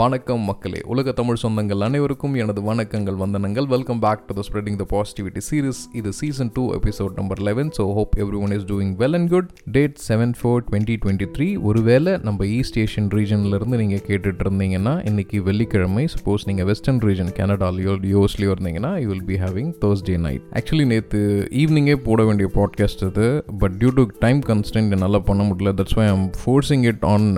வணக்கம் மக்களே. உலக தமிழ் சொந்தங்கள் அனைவருக்கும் எனது வணக்கங்கள் வந்தனங்கள். Welcome back to the spreading the positivity series இது season two episode number eleven so hope everyone is doing well and good date seven four twenty twenty three ஒருவேளை நம்ம ஈஸ்ட் ஏஷியன் ரீஜன்லேருந்து நீங்கள் கேட்டுட்டு இருந்தீங்கன்னா இன்னைக்கு வெள்ளிக்கிழமை. சப்போஸ் நீங்கள் வெஸ்டர்ன் ரீஜன் கனடாலையோ யூஎஸ்லையோ இருந்தீங்கன்னா you will be having Thursday night actually நேற்று ஈவினிங்கே போட வேண்டிய பாட்காஸ்ட் இது but due to time constant என்னால் பண்ண முடியல. That's why I'm forcing it on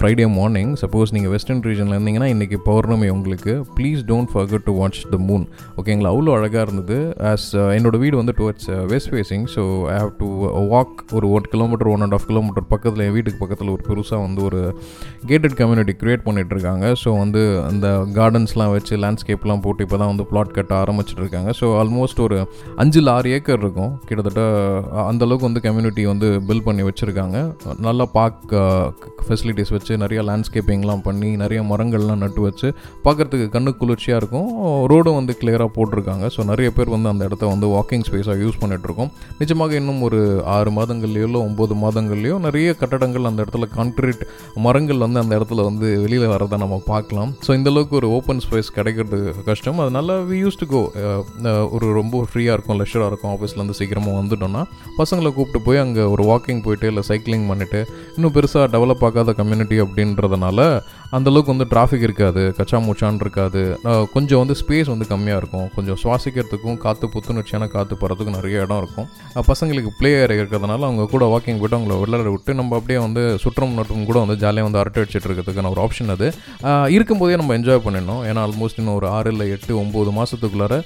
Friday morning suppose நீங்கள் வெஸ்டர்ன் ரீஜனில் இருந்தீங்கன்னா இன்றைக்கி பௌர்ணமி உங்களுக்கு. Please don't forget to watch the moon ஓகேங்களா அவ்வளோ அழகாக இருந்தது. ஆஸ் uh, என்னோட வீடு வந்து towards west facing so I have to walk ஒரு one kilometre one and half kilometre பக்கத்தில் என் வீட்டுக்கு பக்கத்தில் ஒரு பெருசாக வந்து ஒரு கேட்டட் கம்யூனிட்டி க்ரியேட் பண்ணிகிட்ருக்காங்க ஸோ வந்து அந்த கார்டன்ஸ்லாம் வச்சு லேண்ட்ஸ்கேப்லாம் போட்டு இப்போ தான் வந்து பிளாட் கட்ட ஆரம்பிச்சிட்டு இருக்காங்க ஸோ ஆல்மோஸ்ட் ஒரு அஞ்சில் ஆறு ஏக்கர் இருக்கும். கிட்டத்தட்ட அந்தளவுக்கு வந்து கம்யூனிட்டி வந்து பில்ட் பண்ணி வச்சுருக்காங்க. நல்லா பார்க் ஃபெசிலிட்டிஸ் uh, வச்சு நிறைய லேண்ட்ஸ்கேப்பிங்லாம் பண்ணி நிறைய மரங்கள்லாம் நட்டு வச்சு பார்க்குறதுக்கு கண்ணு குளிர்ச்சியாக இருக்கும். ரோடும் வந்து கிளியராக போட்டிருக்காங்க. ஸோ நிறைய பேர் வந்து அந்த இடத்த வந்து வாக்கிங் ஸ்பேஸாக யூஸ் பண்ணிகிட்ருக்கோம் நிஜமாக இன்னும் ஒரு ஆறு மாதங்கள்லையோ இல்லை ஒம்பது மாதங்கள்லையோ நிறைய கட்டடங்கள் அந்த இடத்துல கான்க்ரீட் மரங்கள் வந்து அந்த இடத்துல வந்து வெளியில் வரதை நம்ம பார்க்கலாம். ஸோ இந்த அளவுக்கு ஒரு ஓப்பன் ஸ்பேஸ் கிடைக்கிறது கஷ்டம். அதனால வி யூஸ் டு கோ ஒரு ரொம்ப ஃப்ரீயாக இருக்கும் லெஷராக இருக்கும் ஆஃபீஸ்லேருந்து சீக்கிரமாக வந்துட்டோம்னா. பசங்களை கூப்பிட்டு போய் அங்கே ஒரு வாக்கிங் போயிட்டு இல்லை சைக்கிளிங் பண்ணிட்டு இன்னும் பெருசாக டெவலப் ஆகாத கம்யூனிட்டி அப்படின்றதுனால அந்த அளவுக்கு வந்து டிராஃபிக் இருக்காது கச்சா மூச்சான் இருக்காது. கொஞ்சம் வந்து ஸ்பேஸ் வந்து கம்மியாக இருக்கும். கொஞ்சம் சுவாசிக்கிறதுக்கும் காற்று புத்துணர்ச்சியான காற்று போகிறதுக்கும் நிறைய இடம் இருக்கும். பசங்களுக்கு ப்ளே ஏரியா இருக்கிறதுனால அவங்க கூட வாக்கிங் போய்ட்டு அவங்கள விளையாட விட்டு நம்ம அப்படியே வந்து சுற்றம் நட்டும் கூட வந்து ஜாலியாக வந்து அரட்டை அடிச்சிட்டு இருக்கிறதுக்கான ஒரு ஆப்ஷன் அது. இருக்கும்போதே நம்ம என்ஜாய் பண்ணிடணும். ஏன்னா ஆல்மோஸ்ட் இன்னும் ஒரு ஆறு இல்லை எட்டு ஒம்பது மாதத்துக்குள்ளார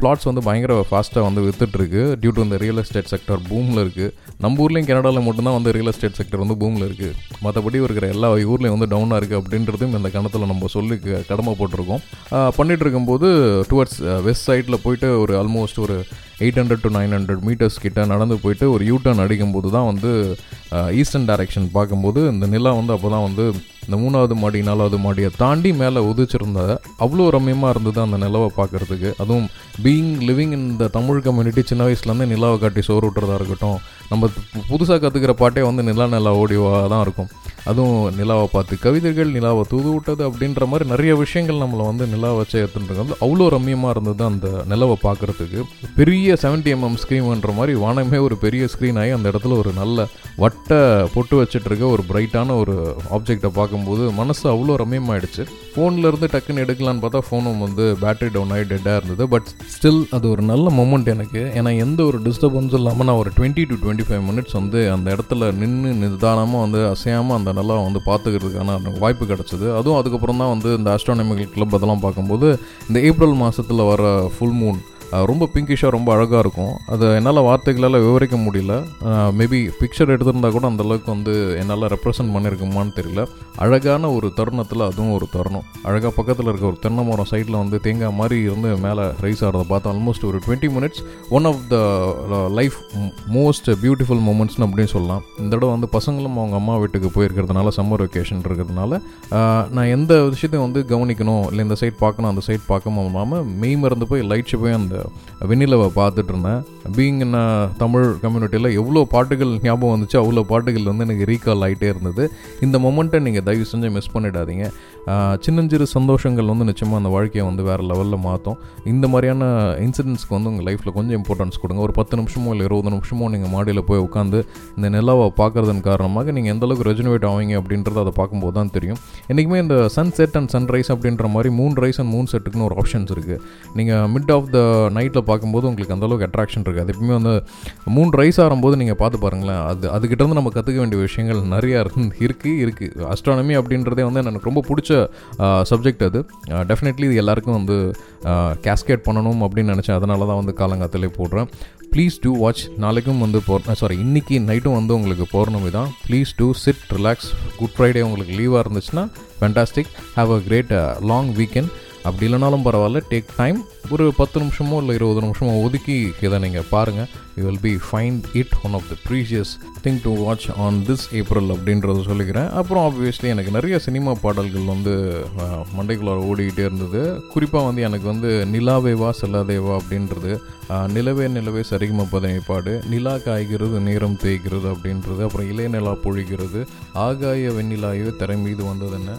பிளாட்ஸ் வந்து பயங்கர ஃபாஸ்ட்டாக வந்து வித்துட்ருக்கு டியூ டு இந்த ரியல் எஸ்டேட் செக்டர் பூமில் இருக்குது நம்ம ஊர்லேயும் கனடாவில் மட்டும்தான் வந்து ரியல் எஸ்டேட் செக்டர் வந்து பூமில் இருக்குது மற்றபடி இருக்கிற எல்லா ஊர்லேயும் வந்து டவுனாக இருக்குது அப்படின்றது டைம் இந்த கணத்தில் நம்ம சொல்லி கடமை போட்டிருக்கோம். பண்ணிகிட்டு இருக்கும்போது டுவர்ட்ஸ் வெஸ்ட் சைடில் போயிட்டு ஒரு ஆல்மோஸ்ட் ஒரு eight hundred to nine hundred metres கிட்ட நடந்து போயிட்டு ஒரு யூ டர்ன் அடிக்கும்போது தான் வந்து ஈஸ்டர்ன் டைரக்ஷன் பார்க்கும்போது இந்த நிலா வந்து அப்போ தான் வந்து இந்த மூணாவது மாடி நாலாவது மாடியை தாண்டி மேலே உதிச்சிருந்த அவ்வளோ ரம்யமாக இருந்தது அந்த நிலவை பார்க்குறதுக்கு. அதுவும் being living in the Tamil community சின்ன வயசுலேருந்து நிலாவை காட்டி சோறு விட்டுறதா இருக்கட்டும் நம்ம புதுசாக கற்றுக்கிற பாட்டே வந்து நிலா நிலா ஓடிவாக தான் இருக்கும். அதுவும் நிலாவை பார்த்து கவிதைகள் நிலாவை தூது விட்டது அப்படின்ற மாதிரி நிறைய விஷயங்கள் நம்மளை வந்து நிலா வச்சு எடுத்துட்டு அவ்வளோ ரம்மியமாக இருந்தது அந்த நிலவை பார்க்குறதுக்கு. பெரிய 70 எம்எம் ஸ்க்ரீன்ன்ற மாதிரி வானமே ஒரு பெரிய ஸ்க்ரீன் ஆகி அந்த இடத்துல ஒரு நல்ல வட்ட பொட்டு வச்சுட்ருக்க ஒரு பிரைட்டான ஒரு ஆப்ஜெக்டை பார்க்கும்போது மனசு அவ்வளோ ரம்மியமாயிடுச்சு. ஃபோனில் இருந்து டக்குன்னு எடுக்கலான்னு பார்த்தா ஃபோனும் வந்து பேட்டரி டவுன் ஆகி டெட்டாக இருந்தது. பட் ஸ்டில் அது ஒரு நல்ல மொமெண்ட் எனக்கு. ஏன்னா எந்த ஒரு டிஸ்டர்பன்ஸும் இல்லாமல் நான் ஒரு twenty to twenty five minutes வந்து அந்த இடத்துல நின்று நிதானமாக வந்து அசையாமல் அந்த நல்லா வந்து பார்த்துக்கிறதுக்கான வாய்ப்பு கிடச்சிது. அதுவும் அதுக்கப்புறம் தான் வந்து இந்த ஆஸ்ட்ரானமிக்கல் கிளப் அதெல்லாம் பார்க்கும்போது இந்த ஏப்ரல் மாதத்தில் வர ஃபுல் மூன் ரொம்ப பிங்கிஷாக ரொம்ப அழகாக இருக்கும். அதை என்னால் வார்த்தைகளால் விவரிக்க முடியல. மேபி பிக்சர் எடுத்திருந்தா கூட அந்த அளவுக்கு வந்து என்னால் ரெப்ரசன்ட் பண்ணியிருக்குமான்னு தெரியல. அழகான ஒரு தருணத்தில் அதுவும் ஒரு தருணம். அழகாக பக்கத்தில் இருக்க ஒரு தென்னை மரம் சைடில் வந்து தேங்காய் மாதிரி இருந்து மேலே ரைஸ் ஆகிறத பார்த்தா ஆல்மோஸ்ட் ஒரு twenty minutes one of the life most beautiful மூமெண்ட்ஸ்னு அப்படின்னு சொல்லலாம். இந்த தடவை வந்து பசங்களும் அவங்க அம்மா வீட்டுக்கு போயிருக்கிறதுனால சம்மர் வெக்கேஷன் இருக்கிறதுனால நான் எந்த விஷயத்தையும் வந்து கவனிக்கணும் இல்லை இந்த சைட் பார்க்கணும் அந்த சைட் பார்க்க இல்லாமல் மெய் மறந்து போய் லைட்ஸ் போய் அந்த வெண்ணிலவை பார்த்துட்டு இருந்தேன் பீங் நான் uh, தமிழ் கம்யூனிட்டியில் எவ்வளோ பாட்டுகள் ஞாபகம் வந்துச்சு அவ்வளோ பாட்டுகள் வந்து எனக்கு ரீகால் ஆகிட்டே இருந்தது. இந்த மொமெண்ட்டை நீங்கள் தயவு செஞ்சு மிஸ் பண்ணிடாதீங்க. சின்னஞ்சிறு சந்தோஷங்கள் வந்து நிச்சயமாக அந்த வாழ்க்கையை வந்து வேறு லெவலில் மாற்றும் இந்த மாதிரியான இன்சிடென்ட்ஸ்க்கு வந்து உங்கள் லைஃப்பில் கொஞ்சம் இம்பார்ட்டன்ஸ் கொடுங்க. ஒரு பத்து நிமிஷமோ இல்லை இருபது நிமிஷமோ நீங்கள் மாடியில் போய் உட்காந்து இந்த நிலாவை பார்க்குறதன் காரணமாக நீங்கள் எந்தளவுக்கு ரெஜினுவேட் ரெஜினவேட் ஆவீங்க அப்படின்றத அதை பார்க்கும்போது தான் தெரியும். என்றைக்குமே இந்த சன் செட் அண்ட் சன்ரைஸ் அப்படின்ற மாதிரி மூன் ரைஸ் அண்ட் மூன் செட்டுக்குன்னு ஒரு ஆப்ஷன்ஸ் இருக்குது நீங்கள் மிட் ஆஃப் த நைட்டில் பார்க்கும்போது உங்களுக்கு அந்தளவுக்கு அட்ராக்ஷன் இருக்குது அது எப்பவுமே வந்து மூணு ரைஸ் ஆகும்போது நீங்கள் பார்த்து பாருங்களேன் அது அதுக்கிட்டேருந்து நம்ம கற்றுக்க வேண்டிய விஷயங்கள் நிறையா இருக்குது இருக்குது அஸ்ட்ரானமி அப்படின்றதே வந்து எனக்கு ரொம்ப பிடிச்ச சப்ஜெக்ட் அது. டெஃபினெட்லி இது எல்லாருக்கும் வந்து கேஸ்கேட் பண்ணணும் அப்படின்னு நினச்சேன். அதனால தான் வந்து காலங்காத்திலே போடுறேன். ப்ளீஸ் டூ வாட்ச் நாளைக்கும் வந்து பௌர் சாரி இன்றைக்கி நைட்டும் வந்து உங்களுக்கு பௌர்ணமி தான். Please do sit relax good Friday உங்களுக்கு லீவாக இருந்துச்சுன்னா fantastic have a great long weekend அப்படி இல்லைனாலும் பரவாயில்ல. டேக் டைம் ஒரு பத்து நிமிஷமோ இல்லை இருபது நிமிஷமோ ஒதுக்கி இதை நீங்கள் பாருங்கள் you will be find it one of the precious thing to watch on this April அப்படின்றத சொல்லிக்கிறேன். அப்புறம் ஆப்வியஸ்லி எனக்கு நிறைய சினிமா பாடல்கள் வந்து அஹ், மண்டைக்குள்ளார ஓடிக்கிட்டே இருந்தது. குறிப்பாக வந்து எனக்கு வந்து நிலாவேவா செல்லாதேவா அப்படின்றது நிலவே நிலவே சரிகம பதனை பாடு நிலா காய்கிறது நேரம் தேய்கிறது அப்படின்றது அப்புறம் இளையநிலா பொழிகிறது ஆகாய வெண்ணிலாயோ திரை மீது வந்தது என்ன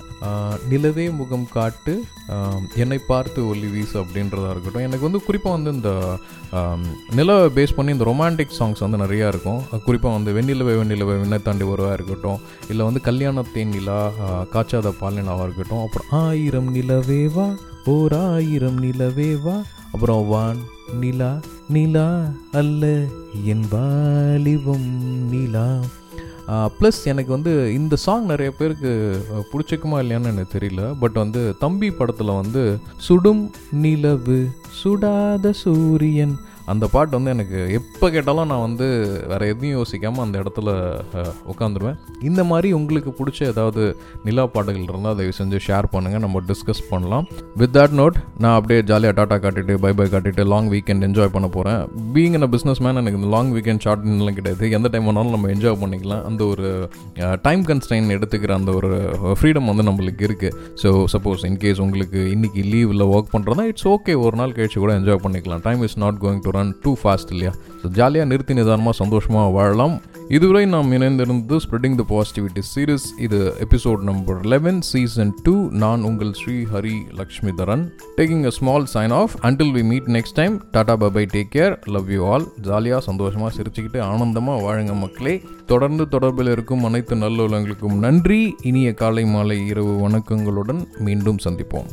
நிலவே முகம் காட்டு என்னை பார்த்து ஒல்லி வீசு அப்படின்றதா இருக்கட்டும். எனக்கு வந்து குறிப்பாக வந்து இந்த நிலவை பேஸ் பண்ணி இந்த ரொமான்டிக் சாங்ஸ் வந்து நிறையா இருக்கும். குறிப்பாக வந்து வெண்ணிலவே வெண்ணிலவே விண்ணை தாண்டி வருவா இருக்கட்டும். இல்லை வந்து கல்யாணத்தேன் நிலா காய்ச்சாத பால் இருக்கட்டும். அப்புறம் ஆயிரம் நிலவேவா ஓர் ஆயிரம் நிலவேவா அப்புறம் வான் நிலா நிலா அல்ல என் வாலிபம் நிலா. ப்ளஸ் எனக்கு வந்து இந்த சாங் நிறைய பேருக்கு பிடிச்சிக்குமா இல்லையான்னு எனக்கு தெரியல. பட் வந்து தம்பி படத்தில் வந்து சுடும் நிலவு சுடாத சூரியன் அந்த பாட்டு வந்து எனக்கு எப்போ கேட்டாலும் நான் வந்து வேறு எதையும் யோசிக்காமல் அந்த இடத்துல உட்காந்துருவேன் இந்த மாதிரி உங்களுக்கு பிடிச்ச ஏதாவது நிலா பாட்டுகள் இருந்தால் தயவு செஞ்சு ஷேர் பண்ணுங்கள் நம்ம டிஸ்கஸ் பண்ணலாம். வித் தட் நோட் நான் அப்படியே ஜாலியாக டாட்டா காட்டிட்டு பை பை காட்டிட்டு லாங் வீக்கெண்ட் என்ஜாய் பண்ண போகிறேன் பீங் அ பிஸ்னஸ் மேன் எனக்கு இந்த லாங் வீக்கெண்ட் ஷார்ட்லாம் கிடையாது. எந்த டைம் வேணாலும் நம்ம என்ஜாய் பண்ணிக்கலாம். அந்த ஒரு டைம் கன்ஸ்டைன் எடுத்துக்கிற அந்த ஒரு ஃப்ரீடம் வந்து நம்மளுக்கு இருக்குது ஸோ சப்போஸ் இன்கேஸ் உங்களுக்கு இன்னைக்கு லீவில் ஒர்க் பண்ணுறதா இட்ஸ் ஓகே ஒரு நாள் கழிச்சு கூட என்ஜாய் பண்ணிக்கலாம். Time is not going to run too fast இல்லையா? ஸோ ஜாலியாக நிறுத்தி நிதானமாக சந்தோஷமாக வாழலாம். இதுவரை நாம் இணைந்திருந்தது ஸ்ப்ரெட்டிங் த பாசிட்டிவிட்டி சீரீஸ் இது episode number eleven season two நான் உங்கள் Sri Hari Lakshmi Dharan taking a small sign off until we meet next time tata bye take care love you all ஜாலியாக சந்தோஷமாக சிரிச்சுக்கிட்டு ஆனந்தமாக வாழுங்க மக்களே. தொடர்ந்து தொடர்பில் இருக்கும் அனைத்து நல்லுள்ளங்களுக்கும் நன்றி. இனிய காலை மாலை இரவு வணக்கங்களுடன் மீண்டும் சந்திப்போம்.